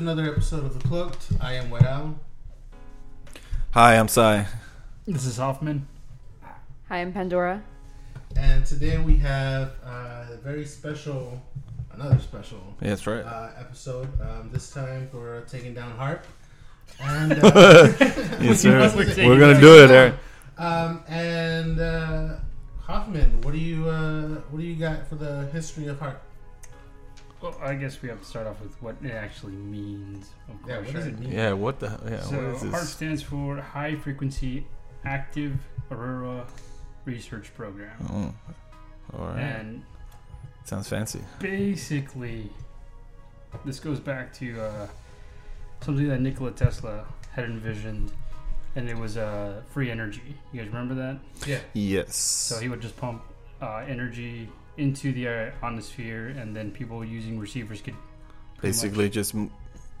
Another episode of The Cloaked. I am White Owl. Hi, I'm Sai. This is Hoffman. Hi, I'm Pandora. And today we have uh, a very special, another special Yeah, that's right. uh, episode. Um, this time we're taking down HAARP. And uh, yes, sir. We're We're, gonna do it, Eric. Um, and uh, Hoffman, what do you uh, what do you got for the history of HAARP? Well, I guess we have to start off with what it actually means. Of Yeah, what does it mean? Yeah, what the hell? Yeah, So, what is HAARP this? stands for High Frequency Active Aurora Research Program. Oh, all right. And Sounds fancy. basically, this goes back to uh, something that Nikola Tesla had envisioned, and it was uh, free energy. You guys remember that? Yeah. Yes. So he would just pump uh, energy into the uh, ionosphere, and then people using receivers could Basically, just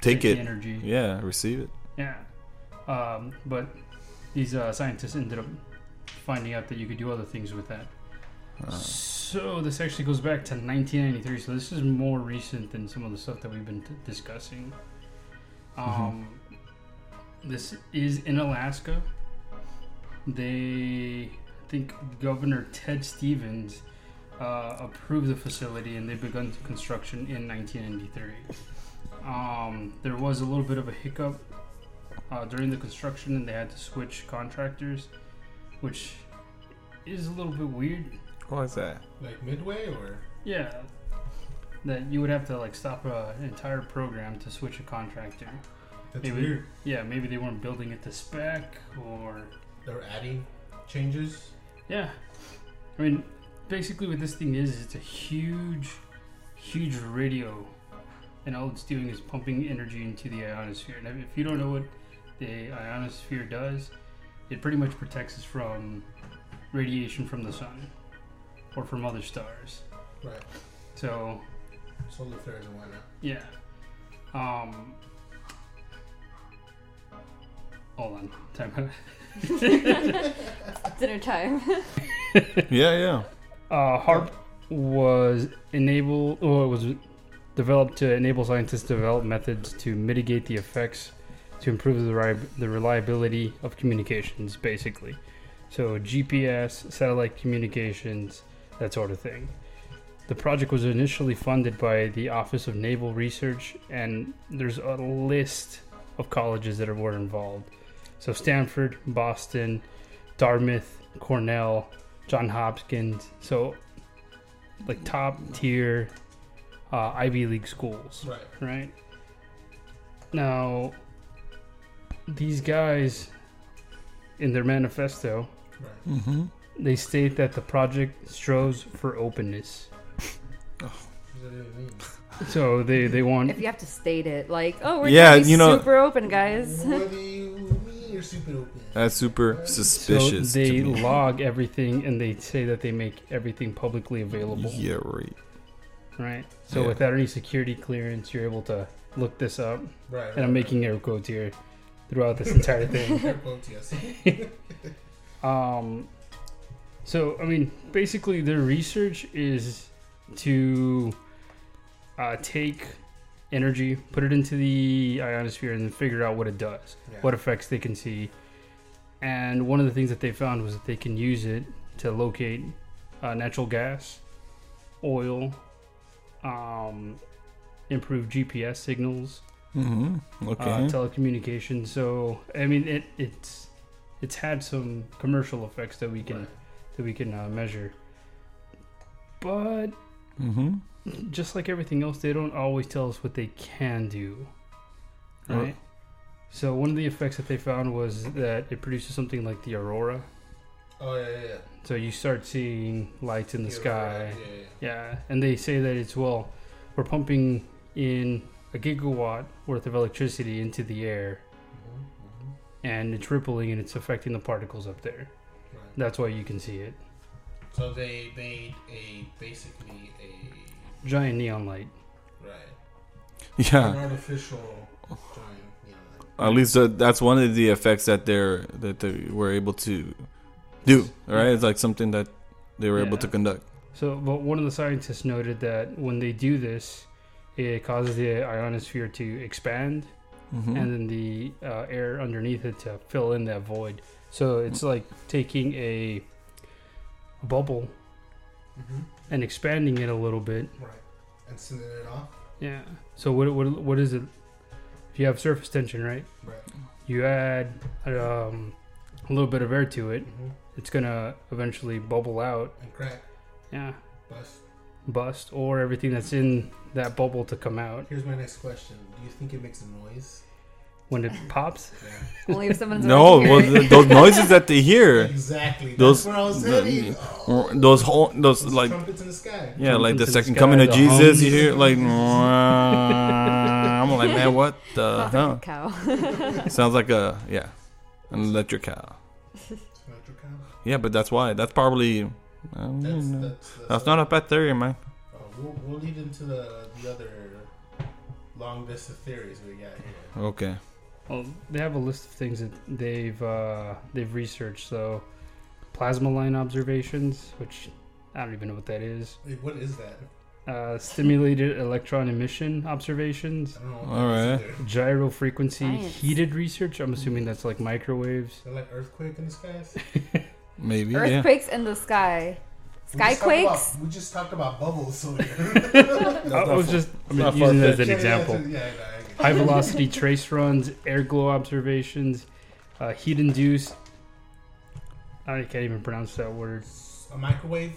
take it. energy. Yeah, receive it. Yeah. Um, but these uh, scientists ended up finding out that you could do other things with that. Uh, So this actually goes back to 1993. So this is more recent than some of the stuff that we've been t- discussing. Um, This is in Alaska. They, I think Governor Ted Stevens uh, approved the facility, and they begun construction in 1993. Um, there was a little bit of a hiccup uh, during the construction, and they had to switch contractors, which is a little bit weird. what is that? Like Midway or Yeah, that you would have to like stop a, an entire program to switch a contractor. that's Maybe- weird. Yeah, maybe they weren't building it to spec, or They're adding changes. yeah. I mean, basically, what this thing is, it's a huge, huge radio, and all it's doing is pumping energy into the ionosphere. And if you don't know what the ionosphere does, it pretty much protects us from radiation from the sun or from other stars. Right. So Solar flares and whatnot. Yeah. Um. Hold on. Time out. Dinner time. Yeah, yeah. Uh, HAARP was enable or was developed to enable scientists to develop methods to mitigate the effects to improve the, ri- the reliability of communications, basically. So GPS, satellite communications, that sort of thing. The project was initially funded by the Office of Naval Research, and there's a list of colleges that were involved. So Stanford, Boston, Dartmouth, Cornell, John Hopkins. So, like top tier uh, Ivy League schools, Right. right? Now, these guys, in their manifesto, Right. Mm-hmm. they state that the project strives for openness. What does that even mean? So they they want if you have to state it, like, oh, we're Yeah, gonna be you know- super open, guys. what do you mean you're super open? That's super so suspicious. they to me. log everything and they say that they make everything publicly available. Yeah, right. Right. So Yeah. without any security clearance, you're able to look this up. Right. And I'm making air quotes here throughout this entire thing. Air quotes, yes. Um, so I mean, basically, their research is to uh, take energy, put it into the ionosphere, and then figure out what it does, Yeah. what effects they can see. And one of the things that they found was that they can use it to locate uh, natural gas, oil, um, improved GPS signals, Mm-hmm. uh, telecommunications. So I mean, it it's it's had some commercial effects that we can that we can uh, measure, but mm-hmm. Just like everything else, they don't always tell us what they can do. Right. Right. So one of the effects that they found was that it produces something like the aurora. Oh yeah, yeah, yeah. So you start seeing lights in the Yeah, sky. yeah, yeah. Yeah, and they say that it's well, we're pumping in a gigawatt worth of electricity into the air, Mhm, mhm. and it's rippling and it's affecting the particles up there. Right. That's why you can see it. So they made a basically a Giant neon light. right an Yeah. artificial giant. You know, At least uh, that's one of the effects that they're that they were able to do. Right. It's like something that they were able to conduct. So, but one of the scientists noted that when they do this, it causes the ionosphere to expand, Mm-hmm. and then the uh, air underneath it to fill in that void. So it's like taking a bubble Mhm. and expanding it a little bit. right, and sending it off. Yeah. So what what what is it? If you have surface tension, right? Right. You add um, a little bit of air to it. Mm-hmm. It's gonna eventually bubble out. And crack, Yeah. bust. Bust or everything that's in that bubble to come out Here's my next question: Do you think it makes a noise? When it pops. Yeah. Only if someone's No, well, here. th- those noises that they hear, Exactly. Those- That's where I was the- heading. or those whole, those Those like trumpets in the sky. yeah, like the Trumpets in the second sky, coming of the Jesus. You hums. hear like I'm like man, what the hell? a cow. Sounds like a yeah, an electric cow. Electric cow. Yeah, but that's why. That's probably. I don't That's, know. that's, that's, That's not a bad theory, man. Oh, we'll, we'll lead into the the other long list of theories we got here. Okay. Well, they have a list of things that they've uh, they've researched. So, plasma line observations, which I don't even know what that is. Wait, what is that? Uh, stimulated electron emission observations, I don't know. What All that is right. either. gyro frequency Science. heated research. I'm assuming that's like microwaves. Is that like earthquake in the skies? Maybe. Yeah. Earthquakes in the sky. We just talked Skyquakes? about- We just talked about bubbles, so I was just I mean, not using it as far-fetched. an Yeah, example. Yeah, yeah, yeah, I get it. High velocity trace runs, air glow observations, uh, heat induced. I can't even pronounce that word. A microwave,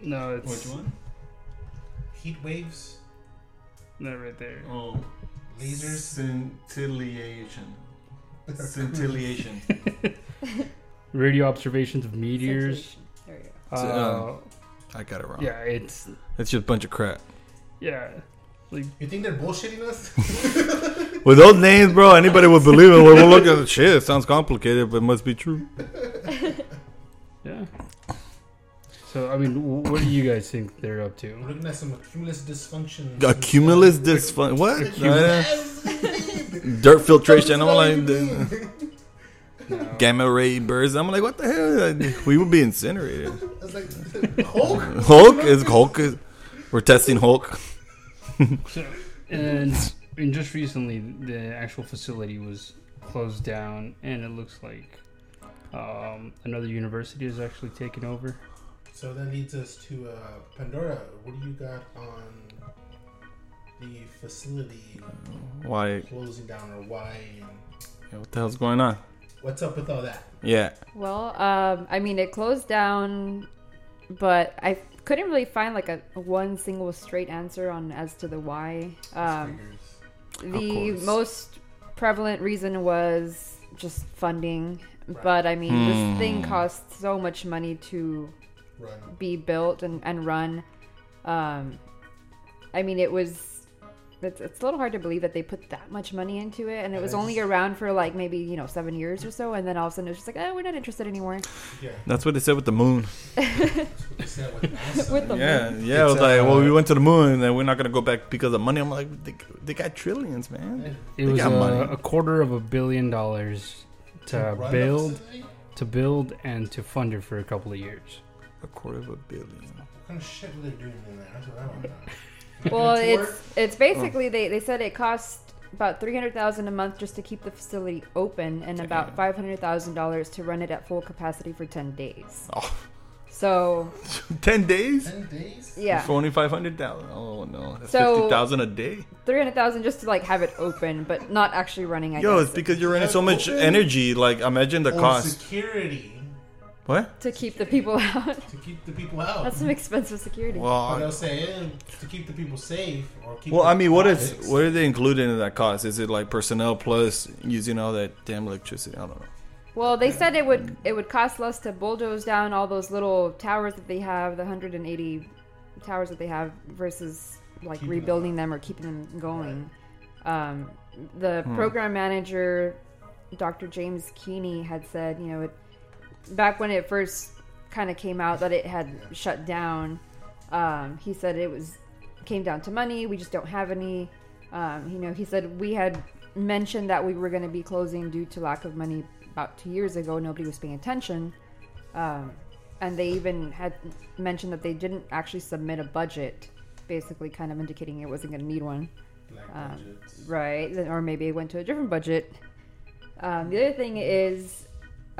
No, it's Which one? heat waves, not right there. Oh, lasers. Scintillation. Scintillation. Radio observations of meteors. There we go. So, Uh, I got it wrong. yeah, it's It's just a bunch of crap. yeah. You think they're bullshitting us? With those names, bro, anybody would believe it. We'll we'll look at the shit. It sounds complicated, but it must be true. Yeah. So I mean, what do you guys think they're up We're to? looking at some cumulus dysfunction. A cumulus dysfunction. What? Yes. Dirt filtration. I'm like the No. gamma ray bursts. I'm like, what the hell? We would be incinerated. It's like Hulk. Hulk is Hulk. Is, we're testing Hulk. So, and and just recently, the actual facility was closed down, and it looks like um, another university is actually taking over. So that leads us to uh, Pandora. What do you got on the facility Why? closing down, or why? And Yeah, what the hell's going on? what's up with all that? Yeah. Well, um, I mean, it closed down, but I couldn't really find like a one single straight answer on as to the why. Um, the most prevalent reason was just funding, but I mean, this thing Hmm. costs so much money to Run. be built and, and run. Um, I mean, it was. It's, it's a little hard to believe that they put that much money into it, and it was only around for like maybe you know seven years or so, and then all of a sudden it was just like, oh, we're not interested anymore. Yeah. That's what they said with the moon. That's what they said with the Yeah, moon. yeah. It was It's, like, well, uh, we went to the moon, and we're not gonna go back because of money. I'm like, they, they got trillions, man. It They was got a, money. a quarter of a billion dollars to run the build, to build, and to fund it for a couple of years. A quarter of a billion. What kind of shit were they doing in there? That's what I want to know. Well, it's it's oh. basically they, they said it cost about three hundred thousand a month just to keep the facility open, and about five hundred thousand dollars to run it at full capacity for ten days. Oh. So Ten days Ten days. yeah, for only five hundred thousand. Oh no, that's So- fifty thousand a day. three hundred thousand just to like have it open, but not actually running. I Yo, guess it's because you're running so much energy. Like imagine the Or cost. security What? to keep the people out. to keep the people out. That's some expensive security. But Well, they'll say eh, to keep the people safe or keep. well, I mean, what is profits. what are they including in that cost? Is it like personnel plus using all that damn electricity? I don't know. Well, they said it would it would cost less to bulldoze down all those little towers that they have, the 180 towers that they have, versus like Keeping them rebuilding them or keeping them going. Um, the Hmm. program manager, Dr. James Keeney, had said, you know, it, back when it first kind of came out that it had shut down, um, he said it was came down to money. We just don't have any. Um, you know, he said we had mentioned that we were going to be closing due to lack of money about two years ago. Nobody was paying attention. Um, and they even had mentioned that they didn't actually submit a budget, basically kind of indicating it wasn't going to need one. Um. Right. Or maybe it went to a different budget. Um, the other thing is,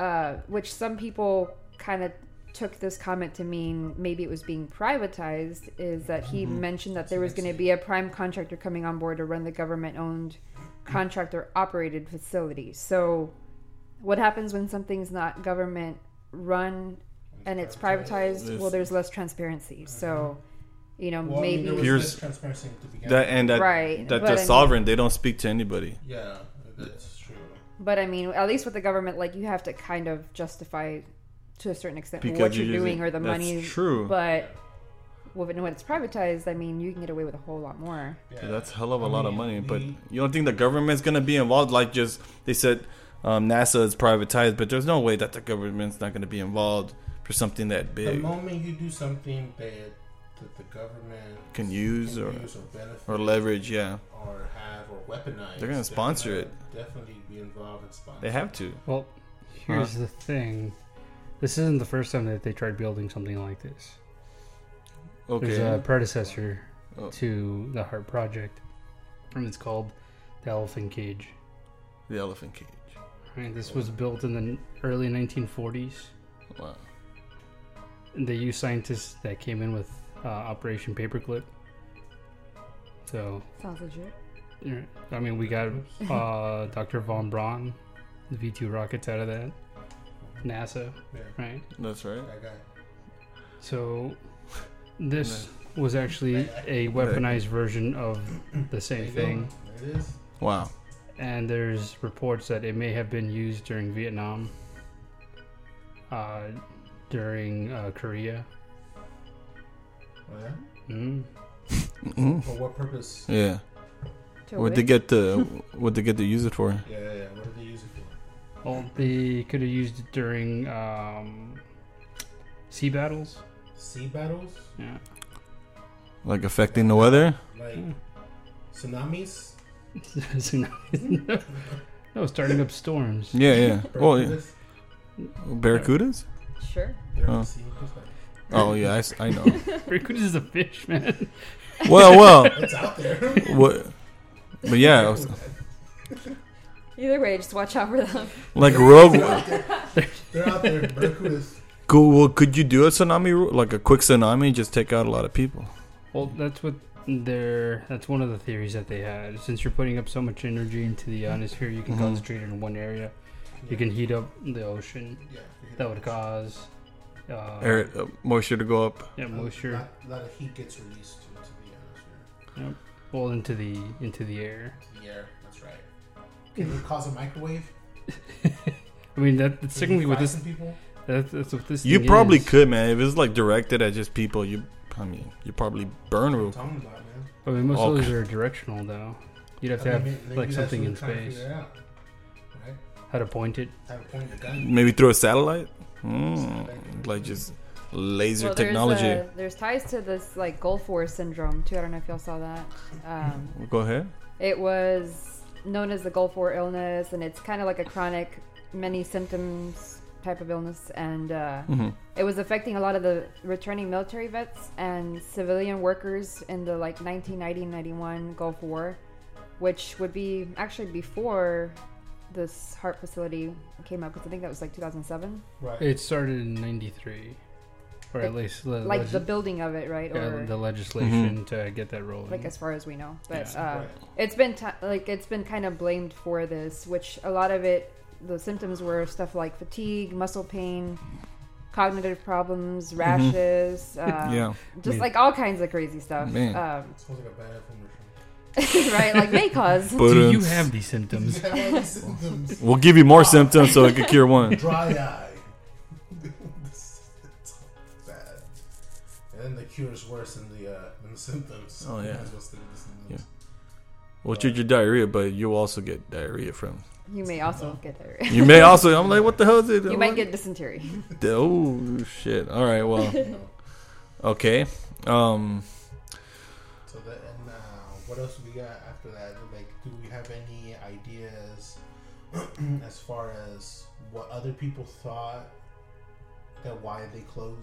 uh, which some people kind of took this comment to mean maybe it was being privatized, is that he mm-hmm. mentioned that there was going to be a prime contractor coming on board to run the government owned mm-hmm. contractor operated facility. So, what happens when something's not government run and it's privatized? Well, there's less transparency. Mm-hmm. So, you know, Well, I mean, maybe. there was Here's- transparency to begin That and that Right, that but the I mean- sovereign they don't speak to anybody. Yeah, that's true. But I mean, at least with the government, like you have to kind of justify to a certain extent Because what you're you're, doing using- or the that's money. true. But when when it's privatized, I mean, you can get away with a whole lot more. Yeah. That's a hell of a I lot of mean, money. But you don't think the government's gonna be involved? Like just they said, um, NASA is privatized, but there's no way that the government's not gonna be involved for something that big. the moment you do something that that the government can use can or use or benefit or leverage. Yeah, or have or weaponize, They're gonna sponsor it. Definitely be involved in sponsor. they have to. Well, here's the thing. This isn't the first time that they tried building something like this. Okay. There's a predecessor Oh. to the HAARP Project, and it's called the Elephant Cage. The elephant cage. Right, this was built in the early 1940s. Wow. And they used scientists that came in with uh, Operation Paperclip. So, Sounds legit. yeah, I mean, we got uh, Dr. Von Braun, the V 2 rockets out of that, NASA, Yeah, right? That's right. that guy. So, this was actually a weaponized version of the same thing. There it is. Wow. and there's reports that it may have been used during Vietnam, uh, during uh, Korea. Oh, yeah. Mm. Mhm. For what purpose? Yeah. To What they get the what they get to use it for? Yeah, yeah, yeah. What did they use it for? Well, they could have used it during um, sea battles. Sea battles, Yeah. Like affecting the weather? like Hmm. tsunamis. no, no, starting up storms. Yeah, yeah. Oh, yeah. Barracudas? Barracudas? Sure. Oh. The sea. Just like- Oh yeah, I, s- I know. Barracuda is a fish, man. well, well, It's out there. what? But yeah, I was- Either way, just watch out for them. like Rogue. They're out there. They're out there. Barracudas. Go, well, could you do a tsunami, ro- like a quick tsunami, and just take out a lot of people? Well, that's what they're. That's one of the theories that they had. Since you're putting up so much energy into the ionosphere, you can Mhm. concentrate it in one area. You can heat up the ocean. Yeah. That would cause uh, Air, uh, moisture to go up. yeah, moisture lot, a lot of heat gets released into the atmosphere, well into the into the air. to the air. That's right. Can it cause a microwave? I mean that, that's Can technically you this some people? that's, that's what this You thing probably is. could, man. If it's like directed at just people, you, I mean, you probably burn real. Tell me about man. I mean most of those are directional though. You'd have to I have maybe like that's something in we're to space. figure out, Right? How to point it. Have a point the gun. Maybe through a satellite. Mm, like just laser well, technology. There's, uh, there's ties to this like Gulf War syndrome too. I don't know if y'all saw that. Um, Go ahead. it was known as the Gulf War illness, and it's kind of like a chronic, many symptoms type of illness, and uh, hmm it was affecting a lot of the returning military vets and civilian workers in the like 1990-91 Gulf War, which would be actually before this HAARP facility came up because I think that was like 2007. Right. It started in '93. or at least the, like legis- the building of it, right? yeah, Or the legislation to get that rolling. like as far as we know. But Yeah. uh, Right. it's been ti like it's been kind of blamed for this, which a lot of it, the symptoms were stuff like fatigue, muscle pain, cognitive problems, rashes, uh, Mm-hmm. Yeah. just Man. like all kinds of crazy stuff. Man. Um, Sounds like a bad infomercial. right, like may cause. Do um, you have these symptoms? Have these symptoms. We'll give you more symptoms so it could cure one. Dry eye. This- it's bad. And then the cure is worse than the uh, than the symptoms. Oh, yeah. Might as well stick with the treat your diarrhea, but you'll also get diarrhea from. You may also get diarrhea. You may also. I'm like, what the hell is it? You might get dysentery. Oh shit! All right. Well. Okay. Um. What else we got after that? Like, do we have any ideas as far as what other people thought that why they closed?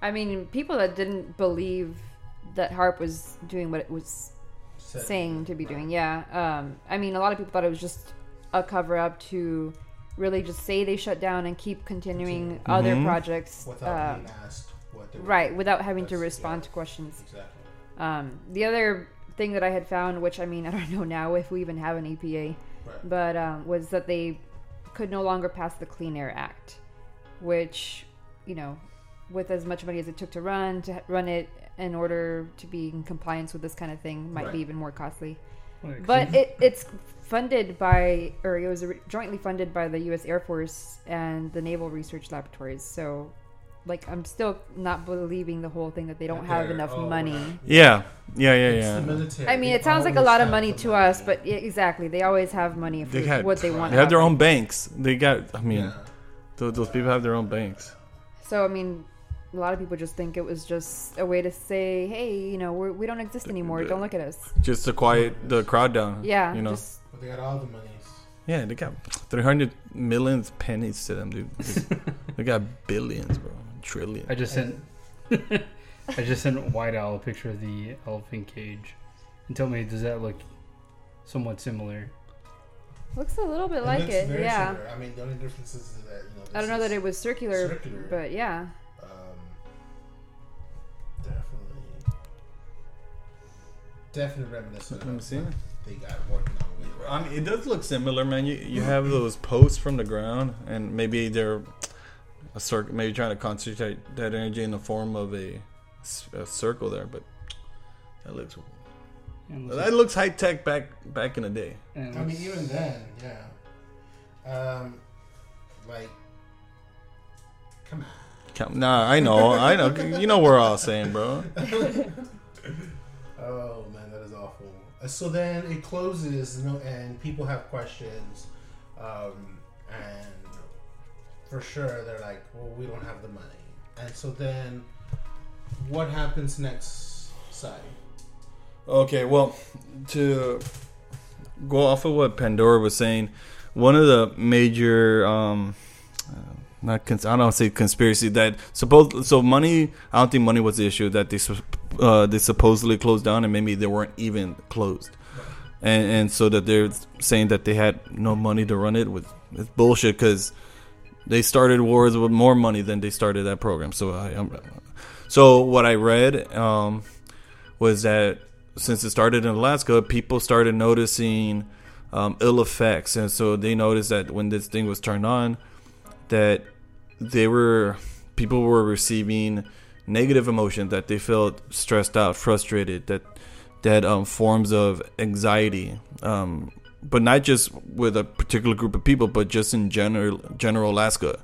I mean, people that didn't believe that HAARP was doing what it was Said- saying to be Right. doing. Yeah. Um, I mean, a lot of people thought it was just a cover up to really just say they shut down and keep continuing Continue. other projects. without Uh, being asked what they were right, doing. without having to respond yeah. to questions. Exactly. Um, the other thing that I had found, which I mean, I don't know now if we even have an EPA, Right. but um, was that they could no longer pass the Clean Air Act, which, you know, with as much money as it took to run to run it in order to be in compliance with this kind of thing might Right. be even more costly. Like, But it, it's funded by, or it was jointly funded by the U.S. Air Force and the Naval Research Laboratories. So, like, I'm still not believing the whole thing that they don't have they're- enough oh, money. right. Yeah. Yeah. Yeah. It's the Yeah. military. I mean, it sounds like a lot of money the to us, but yeah, exactly, they always have money for They had- what they want. They have their own banks. They got. I mean, Yeah. those, those people have their own banks. So I mean, a lot of people just think it was just a way to say, "Hey, you know, we're, we don't exist anymore. Don't look at us." Just to quiet the crowd down. Yeah, You know. just But they got all the monies. Yeah. They got 300 millions pennies to them, dude. they got billions, bro. Trillions. I just sent I just sent White Owl a picture of the elephant cage, and tell me, does that look somewhat similar? looks a little bit like looks it. very Yeah, similar. I mean, the only difference is that you know. I don't know that it was circular, circular. but yeah, Um, definitely, definitely reminiscent. Let me of see. They got working on with. right I mean, it does look similar, man. You you have those posts from the ground, and maybe they're a circle, maybe trying to concentrate that energy in the form of a circle there. But that looks, and looks that like- looks high tech back back in the day. and it I mean, even then, yeah. Um, like, come on. Count- Nah, I know, I know. You know what we're all saying, bro. Oh man, that is awful. Uh, So then it closes, and people have questions, um, and for sure they're like, "Well, we don't have the money." And so then, what happens next, Sai? Okay, well, to go off of what Pandora was saying, one of the major, um, uh, not cons- I don't say conspiracy that suppose so money. I don't think money was the issue that they uh, they supposedly closed down and maybe they weren't even closed, and and so that they're saying that they had no money to run it with it's bullshit because they started wars with more money than they started that program. So I, I'm, so what I read um, was that since it started in Alaska, people started noticing um, ill effects, and so they noticed that when this thing was turned on, that they were people were receiving negative emotion, that they felt stressed out, frustrated, that that um, forms of anxiety, um, but not just with a particular group of people, but just in general, general Alaska.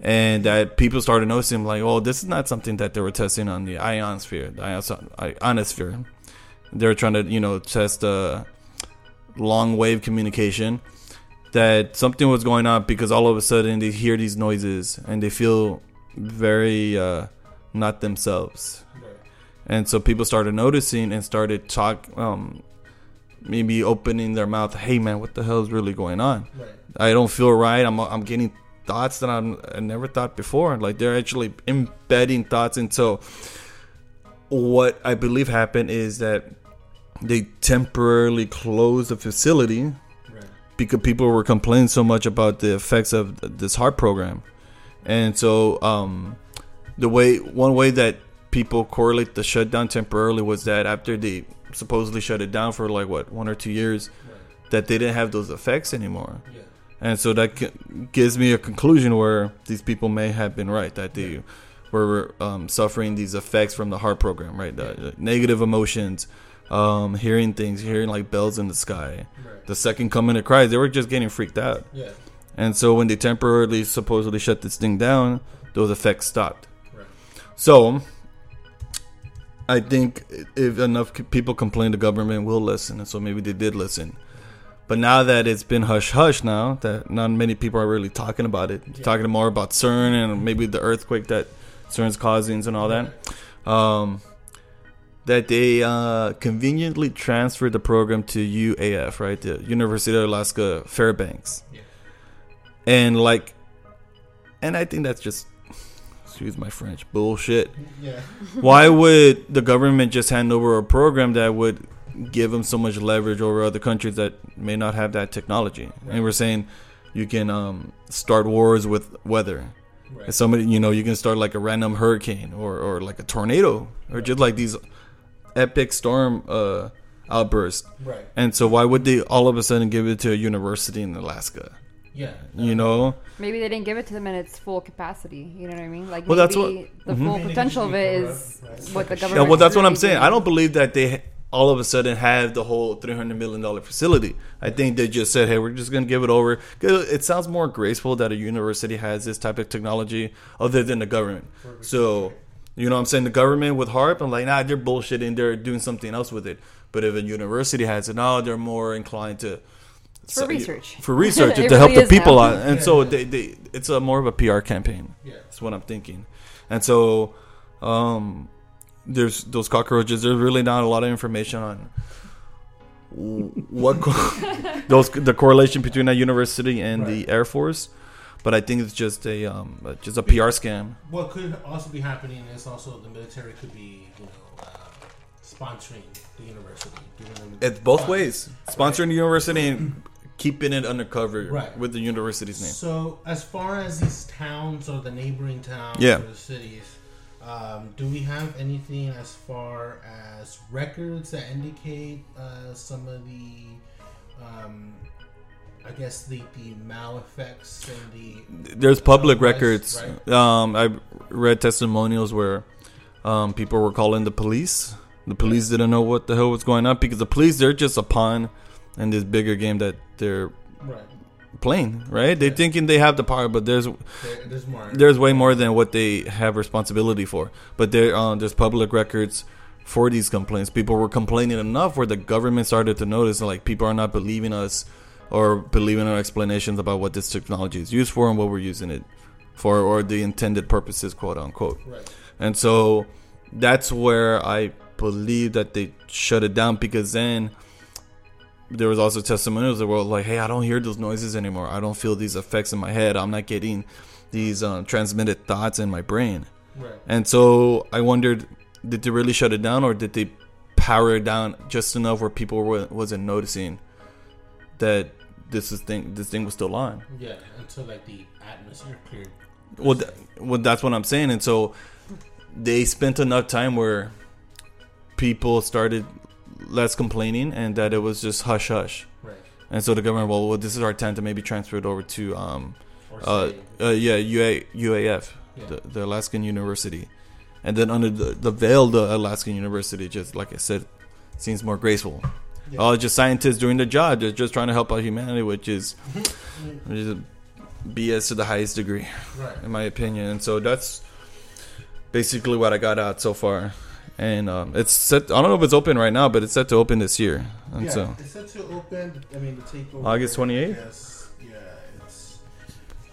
And that people started noticing, like, oh, this is not something that they were testing on the ionosphere, the ionosphere. They were trying to, you know, test uh, long wave communication. That something was going on because all of a sudden they hear these noises and they feel very uh, not themselves. And so people started noticing and started talk, um, maybe opening their mouth. Hey man, what the hell is really going on? Right. I don't feel right. I'm I'm getting thoughts that I'm, I never thought before. Like they're actually embedding thoughts. And so what I believe happened is that they temporarily closed the facility Right. because people were complaining so much about the effects of this HAARP program, and so um, the way one way that people correlate the shutdown temporarily was that after they supposedly shut it down for like what one or two years, that they didn't have those effects anymore. Yeah. And so that gives me a conclusion where these people may have been right that they were um, suffering these effects from the HAARP program, right? The, the negative emotions, um, hearing things, hearing like bells in the sky, Right. the second coming of Christ. They were just getting freaked out. Yeah. And so when they temporarily supposedly shut this thing down, those effects stopped. Right. So I think if enough people complain, the government will listen, and so maybe they did listen. But now that it's been hush hush, now that not many people are really talking about it, Yeah. talking more about CERN and maybe the earthquake that CERN's causing and all that, um, that they uh, conveniently transferred the program to UAF, right, the University of Alaska Fairbanks, Yeah. and like, and I think that's just, excuse my French, bullshit Yeah. why would the government just hand over a program that would give them so much leverage over other countries that may not have that technology? And we're saying you can um, start wars with weather. Right. And somebody, you know, you can start like a random hurricane or, or like a tornado or just like these epic storm uh, outbursts. Right. And so, why would they all of a sudden give it to a university in Alaska? Yeah. You know, Maybe they didn't give it to them in its full capacity. You know what I mean? Like Well, that's what, the Mhm. full potential of it is right? what the government. Yeah, well, that's what I'm saying. doing. I don't believe that they all of a sudden have the whole 300 million dollar facility. I think they just said, "Hey, we're just going to give it over." 'Cause It sounds more graceful that a university has this type of technology other than the government. So, you know, what I'm saying the government with HAARP, I'm like, nah, they're bullshitting. They're doing something else with it. But if a university has it, now they're more inclined to for research. for research It to help really the people now. out. And Yeah. so they, they, it's a more of a PR campaign. Yeah. That's what I'm thinking. And so, um, there's those cockroaches. There's really not a lot of information on what co- those the correlation between a university and the Air Force. But I think it's just a um, uh, just a PR scam. What could also be happening is also the military could be, you know, uh, sponsoring the university, giving them. It's both funds. ways, sponsoring the university and keeping it undercover Right. with the university's name. So, as far as these towns or the neighboring towns Yeah. or the cities, um, do we have anything as far as records that indicate uh, some of the, um, I guess the the maleffects and the there's public Otherwise, records. right. Um, I read testimonials where um, people were calling the police. The police didn't know what the hell was going on because the police they're just a pawn in this bigger game that they're right. playing. Right? They're Yeah. thinking they have the power, but there's There, there's more. there's way more than what they have responsibility for. But there uh, there's public records for these complaints. People were complaining enough where the government started to notice like people are not believing us or believing our explanations about what this technology is used for and what we're using it for or the intended purposes, quote unquote. Right. And so that's where I believe that they shut it down because then there was also testimonials that were like, "Hey, I don't hear those noises anymore. I don't feel these effects in my head. I'm not getting these uh, transmitted thoughts in my brain." Right. And so I wondered, did they really shut it down, or did they power it down just enough where people were, wasn't noticing that this is thing this thing was still on? Yeah. Until like the atmosphere cleared. Well, th- well, that's what I'm saying. And so they spent enough time where people started less complaining, and that it was just hush hush. Right. And so the government, well, well this is our time to maybe transfer it over to, um, uh, uh yeah, UA, UAF, Yeah. the, the Alaskan University, and then under the, the veil, the Alaskan University, just like I said, seems more graceful. Yeah. All just scientists doing their job, they're just trying to help out humanity, which is, which is BS to the highest degree right. in my opinion. And so that's basically what I got out so far. And um, it's set. I don't know if it's open right now, but it's set to open this year. And yeah, so it's set to open. I mean, to take over August 28th? Yes, yeah. It's.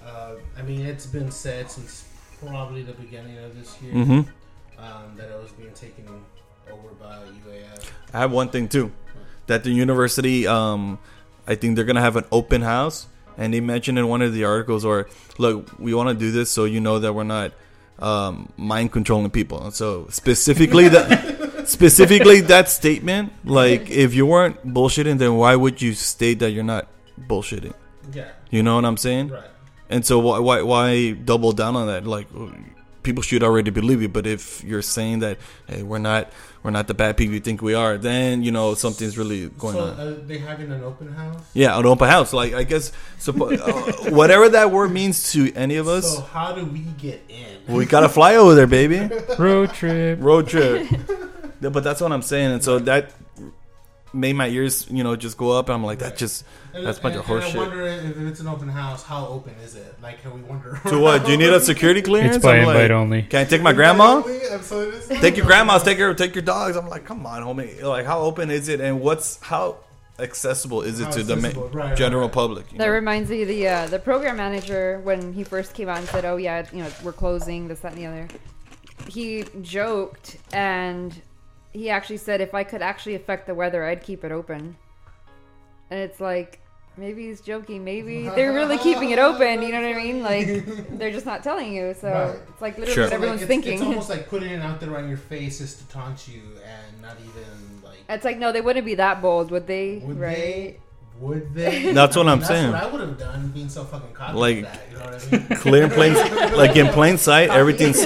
Uh, I mean, it's been said since probably the beginning of this year mm-hmm. um, that it was being taken over by UAF. I have one thing too, that the university. Um, I think they're gonna have an open house, and they mentioned in one of the articles, or look, we want to do this so you know that we're not um, mind controlling people. So specifically that. Specifically, that statement, like if you weren't bullshitting, then why would you state that you're not bullshitting? Yeah, You know what I'm saying? right. And so why why why double down on that? Like people should already believe you. But if you're saying that hey, we're not we're not the bad people you think we are, then you know something's really going so, on. uh, they having an open house. Yeah, an open house. Like I guess, suppo- uh, whatever that word means to any of us, So how do we get in? we gotta fly over there, baby. Road trip. Road trip. Yeah, but that's what I'm saying, and so that made my ears, you know, just go up. And I'm like, that just That's a bunch and- of horseshit. I wonder if it's an open house, how open is it? Like, can we wonder? to what? Do you need a security clearance? It's by I'm invite like, only. Can I take my grandma? I'm so it is- Take your grandmas. Take your take your dogs. I'm like, come on, homie. Like, how open is it, and what's how accessible is it How to the ma- right, right, general right. public? That know? reminds me of the uh, the program manager when he first came out and said, "Oh yeah, you know we're closing this that and the other." He joked and he actually said, "If I could actually affect the weather, I'd keep it open." And it's like maybe he's joking, maybe they're really keeping it open. You know what I mean? Like they're just not telling you. So Right. it's like literally Sure. what So, like, everyone's it's, thinking. It's almost like putting it out there on your face is to taunt you and not even like. it's like no, they wouldn't be that bold, would they? Would right? they? Would they? That's what I mean, I'm that's saying. What I would have done, being so fucking cocky Like- like that. You know what I mean? Clear in plain, like in plain sight, everything's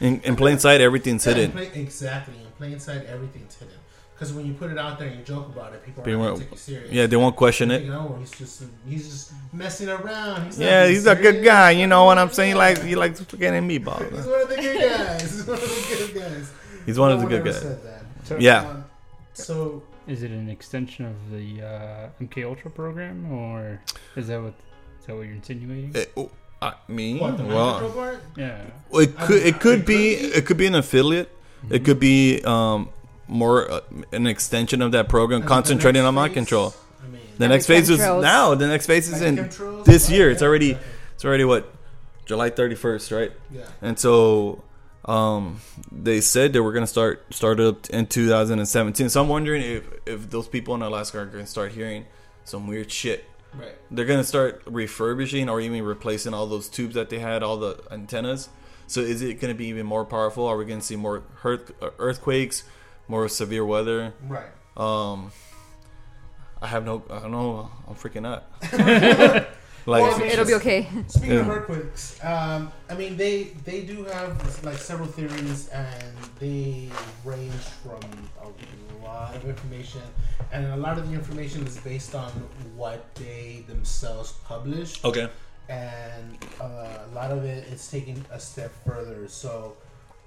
in, in plain sight, everything's Yeah, hidden. plain- exactly. In plain sight, everything's hidden. Because when you put it out there and you joke about it, people are They not won't- gonna take you serious. Yeah, they won't question They it. think, oh, he's just he's just messing around. He's Yeah, being he's a good guy. You know what I'm saying? Yeah. Like he likes getting He's one of the good guys. He's one of the good guys. He's one of No the good guys. So, Yeah. Um, so Is it an extension of the uh, MK Ultra program, or is that what is that what you're insinuating? Eh, oh, I mean, what the mind control well, part? yeah. well, it I could mean, it could be could be. it could be an affiliate. It could be um more uh, an extension of that program, And concentrating on mind control. I mean, The next phase is now. The next phase is like in chemtrails? this year. It's already it's already what July 31st, right? Yeah. And so um, they said they were going to start start up in 2017. So I'm wondering if if those people in Alaska are going to start hearing some weird shit. Right. They're going to start refurbishing or even replacing all those tubes that they had, all the antennas. So is it going to be even more powerful? Are we going to see more earth, earthquakes, more severe weather? Right. Um, I have no, I don't know. I'm freaking out. like, Well, I mean, It'll be okay. Speaking of earthquakes, um, I mean they they do have like several theories, and they range from a lot of information, and a lot of the information is based on what they themselves publish, okay. And uh, a lot of it is taking a step further. So.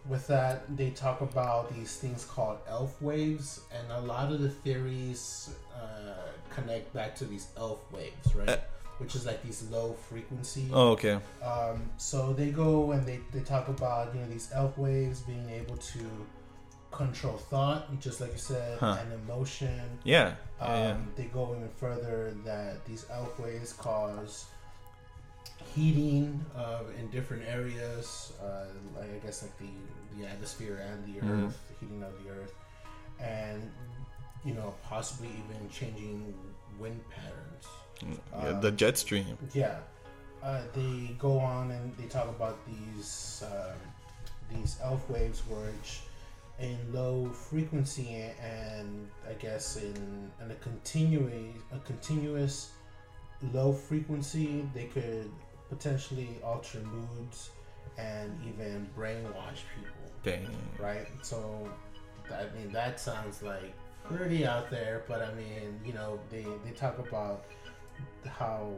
With that, they talk about these things called ELF waves, and a lot of the theories uh, connect back to these ELF waves, right? Uh, Which is like these low frequency Oh, okay. um, so they go and they, they talk about you know these ELF waves being able to control thought, just like you said, Huh. and emotion. Yeah. Um, Yeah, yeah. They go even further that these ELF waves cause heating uh, in different areas, uh, like I guess like the the atmosphere and the Mhm. earth, the heating of the earth, and you know possibly even changing wind patterns. Yeah, Um, the jet stream. Yeah, uh, they go on and they talk about these um, these ELF waves, which in low frequency and I guess in, in a continuous a continuous low frequency, they could potentially alter moods and even brainwash people Dang. right? So, I mean, that sounds like pretty out there, but I mean, you know, they, they talk about how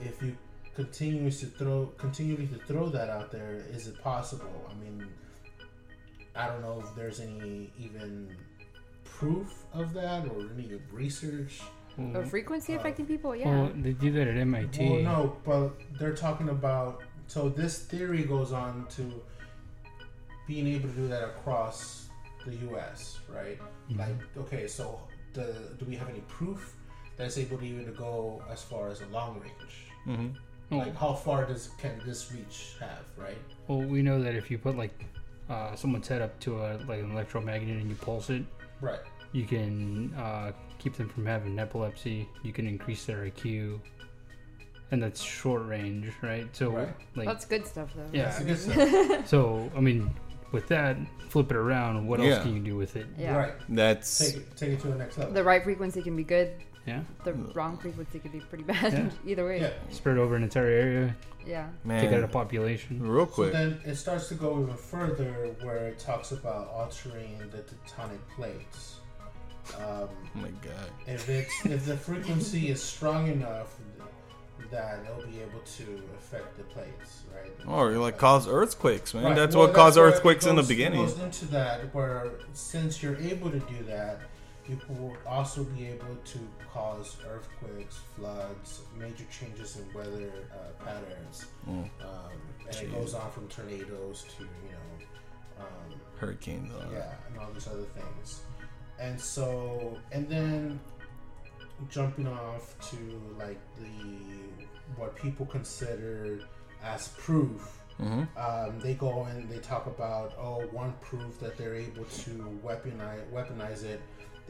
if you continue to throw continually to throw that out there, is it possible? I mean, I don't know if there's any even proof of that or any research. Or frequency affecting people, yeah. Well, they do that at MIT. Well, no, but they're talking about. So this theory goes on to being able to do that across the U.S. Right? Mhm. Like, okay, so the, do we have any proof that's able to even to go as far as a long range? hmm Like, how far does can this reach have? Right? well, we know that if you put like uh, someone's head up to a like an electromagnet and you pulse it, Right. you can uh, keep them from having epilepsy. You can increase their IQ, and that's short range, right? So, Right. like, That's good stuff, though. Yeah. That's good stuff. so I mean, with that, flip it around. What Yeah. else can you do with it? Yeah. Right. That's Take it, take it to the next level. The right frequency can be good. Yeah. The wrong frequency could be pretty bad Yeah. either way. Yeah. Spread over an entire area. Yeah. Take out a population. real So quick. then it starts to go even further where it talks about altering the tectonic plates. Um, Oh my god. if it's if the frequency is strong enough that it'll be able to affect the plates, right? Or like cause earthquakes, man. Right, That's well, what caused where it earthquakes in the goes- it beginning. goes into that where since you're able to do that, you will also be able to cause earthquakes, floods, major changes in weather uh, patterns, Mm. um, and it goes on from tornadoes to you know. Um, Hurricanes. Uh, yeah, and all these other things. And so, and then jumping off to like the what people consider as proof. hmm Um, they go and they talk about oh one proof that they're able to weaponize weaponize it.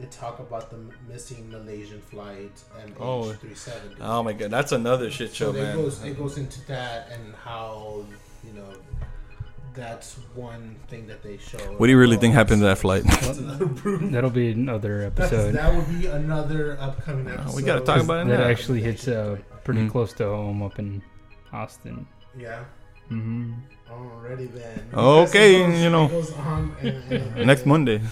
They talk about the missing Malaysian flight Oh. MH370. Oh my god, that's another shit show, so it man. goes it goes into that and how you know that's one thing that they show. What do you really think happened to that flight? That's another proof. That'll be another That's, episode. that would be another upcoming episode. Uh, we gotta talk about it that now. actually hits uh, pretty Mhm. close to home up in Austin. Yeah. Mm-hmm. Alrighty then. Okay, goes- you know. it goes on and- and- Next Monday.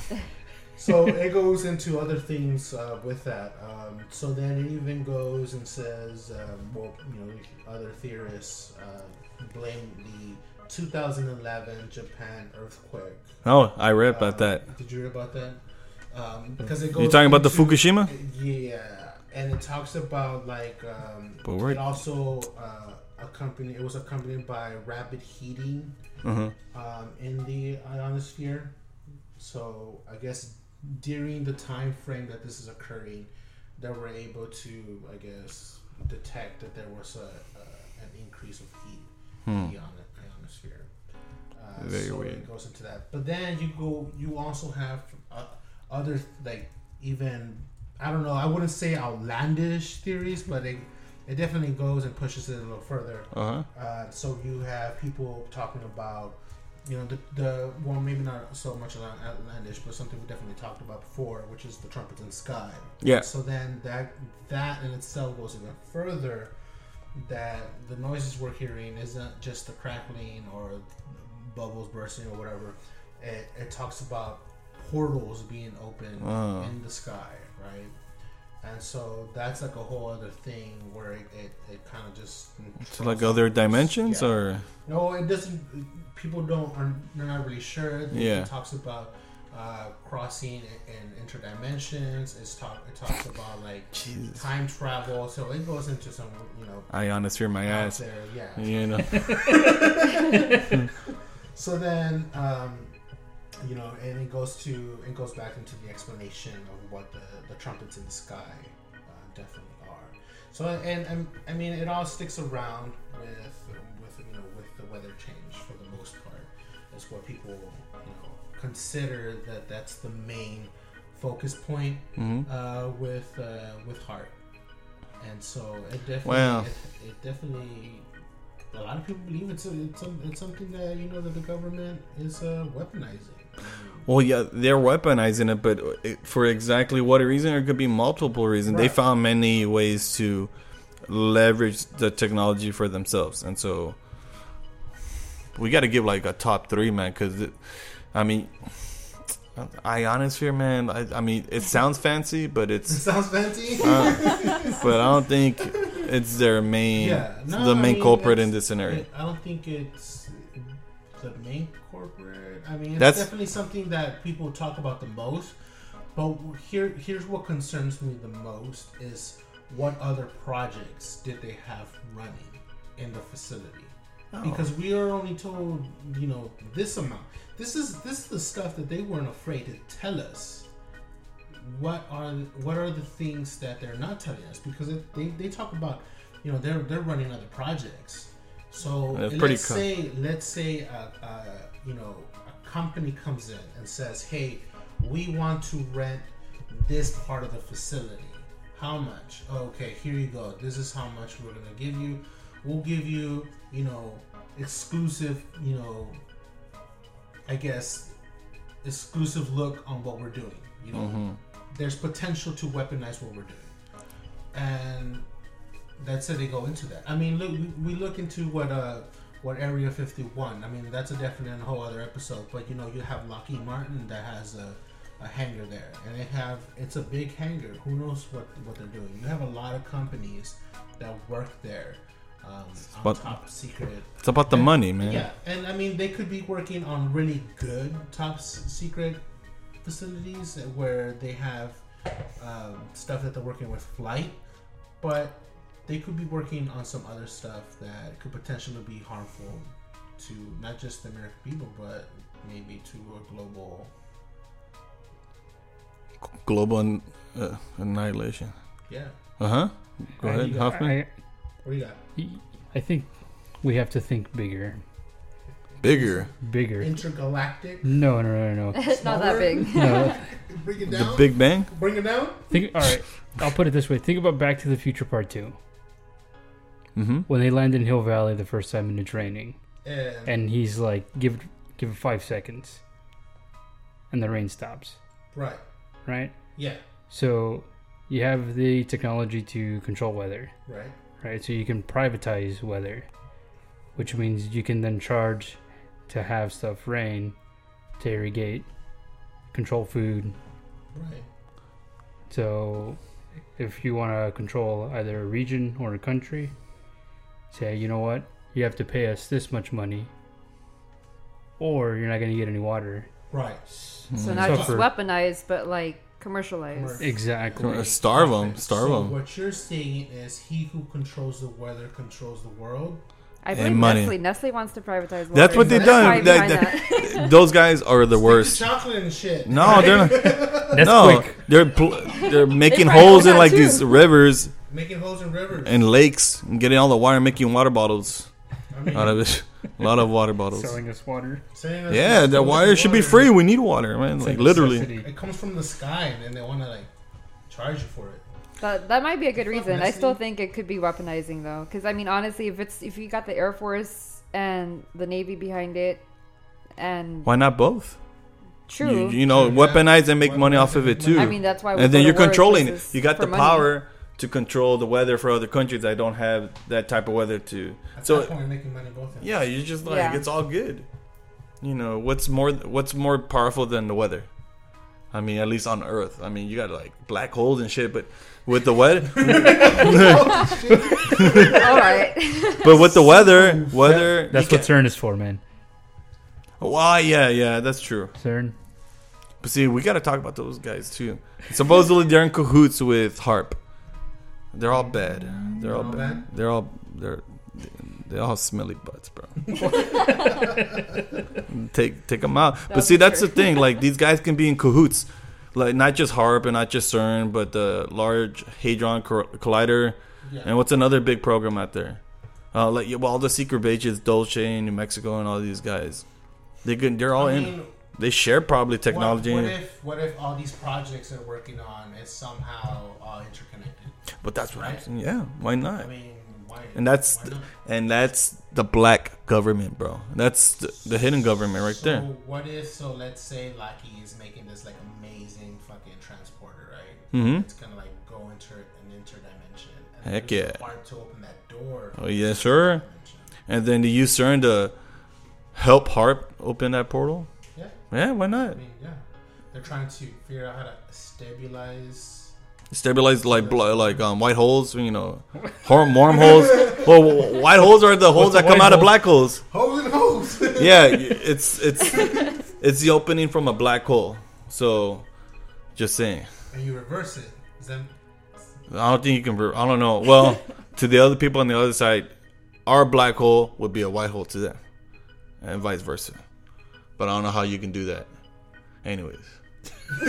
So it goes into other things uh, with that. Um, so then it even goes and says, um, well, you know, other theorists uh, blame the 2011 Japan earthquake. Oh, I read about Um, that. Did you read about that? Um, because it goes. You talking about the Fukushima? Yeah, and it talks about like um, But it also uh, accompanied. It was accompanied by rapid heating Uh-huh. um, in the ionosphere. So I guess during the time frame that this is occurring, that we're able to, I guess, detect that there was a, a an increase of heat Hmm. in the ion- ionosphere. Uh, Very so weird. it goes into that. But then you go, you also have uh, other like even I don't know. I wouldn't say outlandish theories, but it it definitely goes and pushes it a little further. Uh-huh. Uh, so you have people talking about, you know, the, the well, maybe not so much outland- outlandish, but something we definitely talked about before, which is the trumpets in the sky. Yeah. So then that that in itself goes even further. That the noises we're hearing isn't just the crackling or bubbles bursting or whatever. It, it talks about portals being open Oh. in the sky, right? And so that's like a whole other thing where it, it, it kind of just So like other dimensions Yeah. or no, it doesn't. People don't are they're not really sure. It Yeah. talks about uh, crossing and interdimensions. It's talk. It talks about like Jesus. time travel. So it goes into some you know Ionosphere my ass. there. Yeah. You know. So then, um, you know, and it goes to it goes back into the explanation of what the, the trumpets in the sky uh, definitely are. So and, and I mean, it all sticks around with with you know with the weather change for the most part. Is what people you know consider that that's the main focus point hmm uh, with uh, with HAARP. And so it definitely Wow. it, it definitely a lot of people believe it's a, it's, a, it's something that you know that the government is uh, weaponizing. Well, yeah, they're weaponizing it, but for exactly what reason? There could be multiple reasons. They found many ways to leverage the technology for themselves, and so we got to give like a top three, man. Because I mean, ionosphere, man. I, I mean, it sounds fancy, but It it's sounds fancy. uh, but I don't think it's their main Yeah, no, the I main mean, culprit in this scenario. It- I don't think it's the main corporate. I mean, it's That's- definitely something that people talk about the most. But here, here's what concerns me the most is what other projects did they have running in the facility? Oh. Because we are only told, you know, this amount. This is this is the stuff that they weren't afraid to tell us. What are what are the things that they're not telling us? Because it, they, they talk about, you know, they're they're running other projects. So let's say let's say a, a, you know a company comes in and says, hey, we want to rent this part of the facility. How much? Okay, here you go. This is how much we're gonna give you. We'll give you, you know, exclusive, you know, I guess, exclusive look on what we're doing. You know, Mhm. there's potential to weaponize what we're doing. and that's it. They go into that. I mean, look, we, we look into what uh what Area 51. I mean, that's a definite whole other episode. But you know, you have Lockheed Martin that has a, a hangar there, and they have it's a big hangar. Who knows what what they're doing? You have a lot of companies that work there. Um, on But- top secret It's about the And- money, man. yeah, and I mean they could be working on really good top s- secret facilities where they have um, stuff that they're working with flight, but they could be working on some other stuff that could potentially be harmful to not just the American people, but maybe to a global. Global uh, annihilation. Yeah, Uh huh. Go I- ahead, Hoffman. I, what do you got? I think we have to think bigger. Bigger. Bigger. Intergalactic. No, no, no, no. It's not that big. no. Bring it The. Big Bang. Bring it down. Think. All right. I'll put it this way. Think about Back to the Future Part Two Mm-hmm. when they land in Hill Valley the first time in the training, And, and he's like, "Give, give it five seconds," and the rain stops. right. Right. Yeah. So you have the technology to control weather. Right. right? So you can privatize weather, which means you can then charge to have stuff rain, to irrigate, control food. Right. So if you want to control either a region or a country, say, you know what, you have to pay us this much money, or you're not going to get any water. Right. So hmm. not So just for- weaponized, but like commercialized. Commercial. Exactly. Starve them. Okay, Starve so them. what you're saying is he who controls the weather controls the world. I And believe money. Nestle. Nestle wants to privatize. Water. That's what they've done. why That- that. Those guys are the Stick to worst. chocolate and shit. No, they're not. That's no, quick. they're pl- they're making probably holes in like too. these rivers making holes in rivers. and lakes and getting all the water, making water bottles I mean, out of it. A lot of water bottles. Selling us water. saying that Yeah, it's the so water should be free. We need water, man. It's Like literally. necessity. It comes from the sky, and then they want to like charge you for it. That, that might be a good Fuck reason. I still think it could be weaponizing though, because I mean, honestly, if it's if you got the Air Force and the Navy behind it, and Why not both? true, You, you know, yeah. weaponize and make money off of it too. I mean, that's why. We and then you're controlling it. You got the money. power to control the weather for other countries that don't have that type of weather to. At So- that point, you're making money both ends. Yeah, you're just like Yeah. it's all good. You know what's more what's more powerful than the weather? I mean, at least on Earth. I mean, you got like black holes and shit, but with the weather, All right. but with the weather, weather. That's what CERN is for, man. can- Why? Yeah, yeah, that's true. CERN. But see, we got to talk about those guys too. Supposedly they're in cahoots with HAARP. They're all bad. They're all All bad. bad? They're all they're they all have smelly butts, bro. take take them out. But see, that's sure. the thing. Like these guys can be in cahoots, like not just HAARP and not just CERN, but the Large Hadron Collider. Yeah. And what's another big program out there? Uh, like well, all the secret bases, Dulce in New Mexico, and all these guys. They can, they're all I in. mean, They share probably technology. What, what if what if all these projects they're working on is somehow all interconnected? But that's what I'm saying. Yeah, why not? I mean, why? And that's why not? and that's the black government, bro. That's the, the hidden government right so there. what if so? Let's say Lockheed is making this like amazing fucking transporter, right? Mm-hmm. It's gonna like go into an interdimension. And Heck yeah. Part to open that door. Oh yeah, sir. And then do you CERN to help HAARP open that portal? Yeah. Yeah, why not? I mean, yeah. They're trying to figure out how to stabilize. Stabilize like blo- like um, white holes, you know, worm wormholes. well, white holes are the holes What's that come out of black holes. Holes and holes. Yeah, it's it's it's the opening from a black hole. So, just saying. and you reverse it. Then I don't think you can. ver- I don't know. Well, to the other people on the other side, our black hole would be a white hole to them, and vice versa. But I don't know how you can do that. Anyways,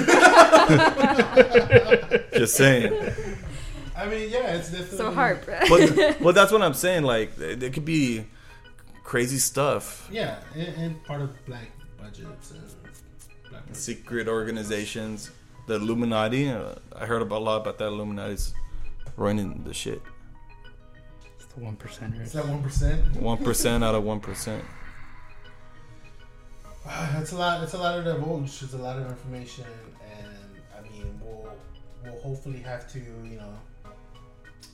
just saying. I mean, yeah, it's definitely So HAARP. But well, that's what I'm saying. Like, there there could be crazy stuff, Yeah, and, and part of black budgets and black budgets. secret organizations, the Illuminati. Uh, I heard about a lot about that Illuminati's running the shit. It's the one percenters. Is that one percent? One percent out of one percent. That's a lot. It's a lot of divulge. It's a lot of information, and I mean, we'll we'll hopefully have to, you know,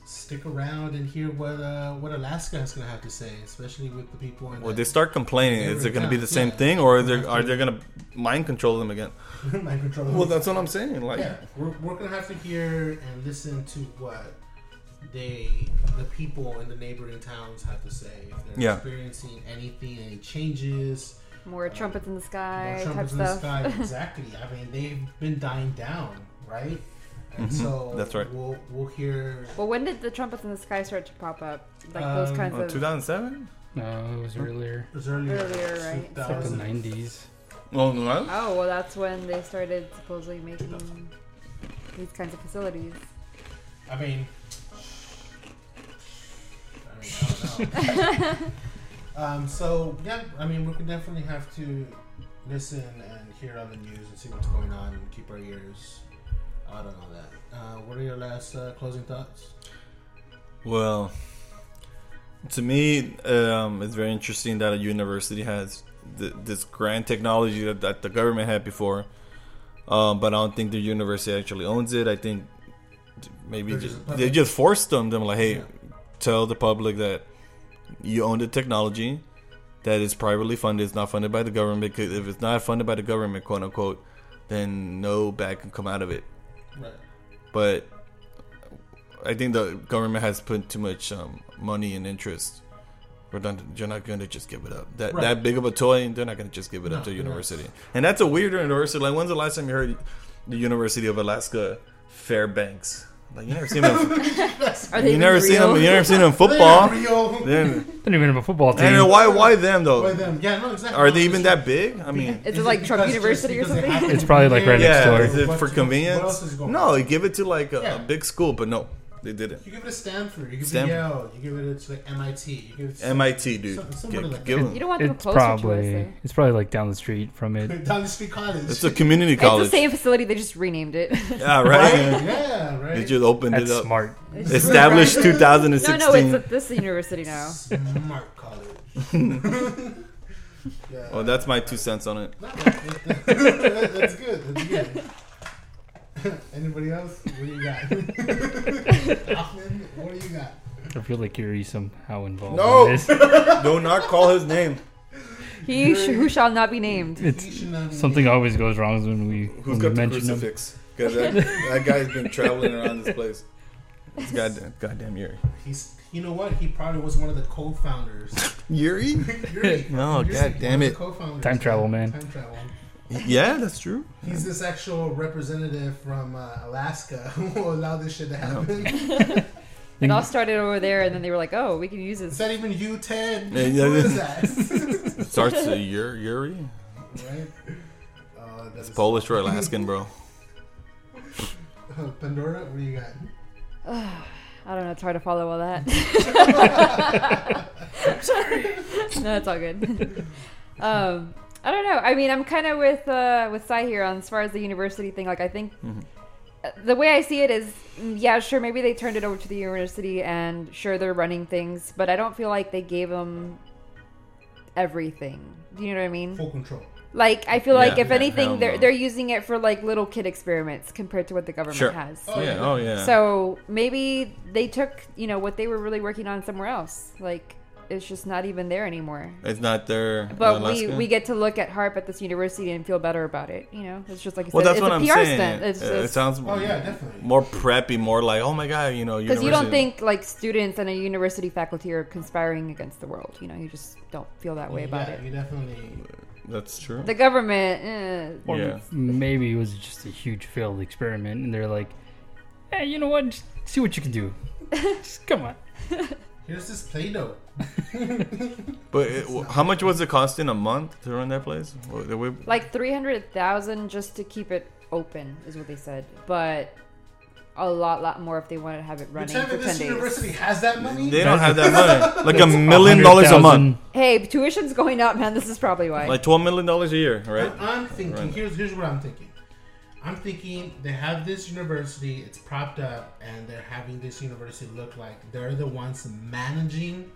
stick around and hear what uh, what Alaska is gonna have to say, especially with the people in Well, they start complaining. Is it going to be the same Yeah. thing, or are they, are they going to mind control them again? mind control. Well, that's what I'm saying. Like, yeah, we're, we're gonna have to hear and listen to what they, the people in the neighboring towns, have to say. If they're Yeah. experiencing anything, any changes, More trumpets in the more sky type trumpets in the stuff. sky. exactly. I mean, they've been dying down, right? And Mhm. so That's right. We'll we'll hear. Well, when did the trumpets in the sky start to pop up? Like those Um, kinds oh, of 2007? No, it was earlier. It was earlier, Earlier, right? It's like the 90s. Well, no. Oh, well, that's when they started supposedly making these kinds of facilities. I mean, I mean, I don't know. um, so yeah, I mean, we could definitely have to listen and hear on the news and see what's going on and keep our ears out on all that. Uh, what are your last uh, closing thoughts? Well, to me, um, it's very interesting that a university has th- this grand technology that, that the government had before. Um, but I don't think the university actually owns it. I think maybe just, they just forced them. Them like, hey, Yeah. tell the public that you own the technology that is privately funded. It's not funded by the government. Because if it's not funded by the government, quote unquote, then no bad can come out of it. Right. But I think the government has put too much um, money and interest. We're not, you're not going to just give it up. That Right. that big of a toy, they're not going to just give it No, up to a they're not. university. And that's a weird university. Like, when's the last time you heard the University of Alaska Fairbanks? Like, you never seen them. Are you never seen them. You never seen them in football. They are real. Then, Didn't even have a football team. and why why them though? By them. Yeah, no, exactly. Are they even that big? I mean, Is it like Trump because- University or because they something? have to It's probably like be right there? next yeah, door. is it What- for what convenience? else is going No, on? you give it to like a, Yeah. a big school, but no, they did it. You give it to Stanford. You give Stanford. it to Yale. You give it to like MIT. You give it to MIT, dude. Some- somebody Give- like give that. them. You don't want them It's closer to us. probably There. it's probably like down the street from it. down the street college. It's a community college. It's college. the same facility. They just renamed it. Yeah, right? right. Yeah, right. They just opened That's it up. smart. Established Right. 2016. No, no, it's at this university now. Smart college. yeah. well, that's my two cents on it. No, that- that- that's good. That's good. Anybody else? What do you got? Hoffman, what do you got? I feel like you're somehow involved No. in this. Do not call his name. He sh- who shall not be named. It's not be- something always goes wrong when we Who's when we got the mention them. crucifix? Because that, that guy's been traveling around this place. It's goddamn, goddamn Yuri. He's. You know what? He probably was one of the co-founders. Yuri? Yuri. No, Yuri, god one damn of it. Co-founders. Time travel, man. Time travel. Yeah, that's true. He's this actual representative from uh, Alaska who will allow this shit to happen. It all started over there, and then they were like, "Oh, we can use this." Is this." that even you, Ted? Yeah, yeah, Who is that? It starts to Yuri. Yuri? right? Uh, that It's Polish or Alaskan, bro. Pandora, what do you got? I don't know. It's hard to follow all that. no, it's all good. um, I don't know. I mean, I'm kind of with uh, with Sai here on as far as the university thing. Like, I think Mhm. uh, the way I see it is, mm, yeah, sure, maybe they turned it over to the university, and sure, they're running things, but I don't feel like they gave them everything. Do you know what I mean? Full control. Like, I feel like if yeah, anything, they're no. they're using it for like little kid experiments compared to what the government Sure. has. Oh, yeah. yeah. Oh, yeah. So maybe they took, you know, what they were really working on somewhere else. Like it's just not even there anymore. it's not there. in But we, we get to look at HAARP at this university and feel better about it. You know, it's just like you Well, said, that's it's what a I'm PR saying. stunt. It's it sounds Oh yeah, definitely. more preppy, more like, oh my god, you know, because you don't think like students and a university faculty are conspiring against the world. You know, you just don't feel that way about yeah, it. You definitely. that's true. The government, eh, Or Yeah. maybe it was just a huge failed experiment, and they're like, "Hey, you know what? Just see what you can do. Just come on." Here's this Play-Doh. But it, how much was it costing a month to run that place? We- like three hundred thousand just to keep it open is what they said, but a lot, lot more if they wanted to have it You're running telling for ten this days. university has that money? They don't have that money. Like a million dollars a month. Hey, tuition's going up, man. This is probably why. Like twelve million dollars a year, right? I'm, I'm thinking. Right. Here's here's what I'm thinking. I'm thinking they have this university. It's propped up, and they're having this university look like they're the ones managing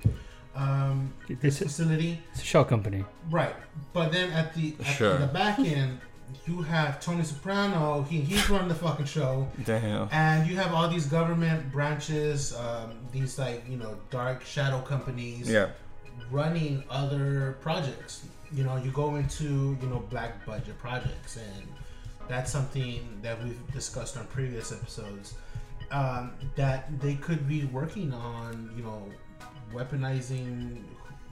um, this It's a, facility. it's a shell company. Right, but then at the at Sure. the back end, you have Tony Soprano. He he's running the fucking show. Damn. And you have all these government branches, um, these like you know dark shadow companies Yeah. running other projects. You know, you go into you know black budget projects, and that's something that we've discussed on previous episodes. Um, that they could be working on, you know, weaponizing,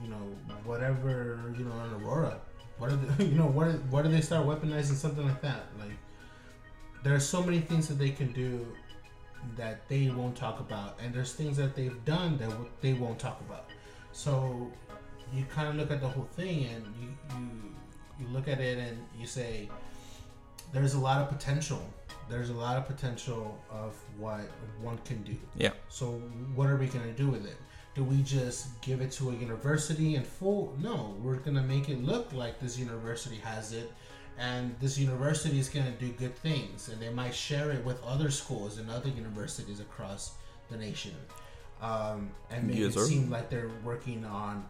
you know, whatever, you know, on Aurora. What are the, you know, what are, what do they start weaponizing something like that? Like, there are so many things that they can do that they won't talk about, and there's things that they've done that w- they won't talk about. So you kind of look at the whole thing, and you you you look at it and you say, there's a lot of potential. There's a lot of potential of what one can do. Yeah. So what are we gonna do with it? Do we just give it to a university and full? No, we're gonna make it look like this university has it, and this university is gonna do good things, and they might share it with other schools and other universities across the nation, um, and make Yes, it sir. seem like they're working on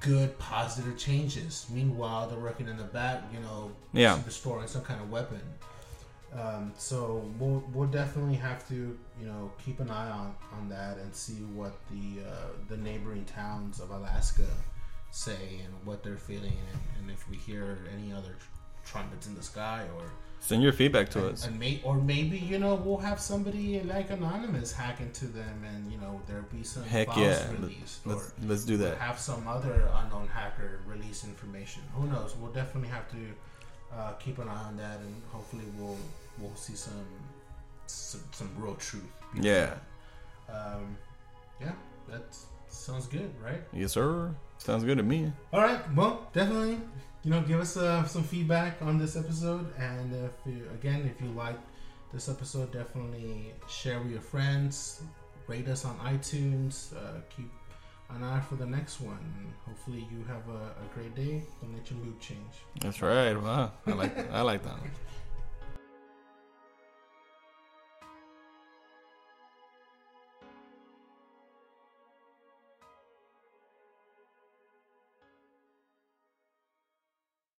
good, positive changes. Meanwhile, they're working in the back, you know, Yeah. restoring some kind of weapon. Um, so we'll we'll definitely have to you know keep an eye on, on that and see what the uh, the neighboring towns of Alaska say and what they're feeling and, and if we hear any other trumpets in the sky or Send your feedback to and, us. and may, or maybe you know we'll have somebody like anonymous hack into them and you know there'll be some Heck files yeah. released Let's or let's do that. have some other unknown hacker release information. Who knows? We'll definitely have to uh, keep an eye on that, and hopefully we'll we'll see some some, some real truth. Yeah. that. Um, yeah, that sounds good, right? Yes, sir. Sounds good to me. All right. Well, definitely, you know, give us uh, some feedback on this episode, and if you, again, if you like this episode, definitely share with your friends, rate us on iTunes, uh, keep an eye for the next one. Hopefully, you have a, a great day. Don't let your mood change. That's right. Wow. I like I like that one.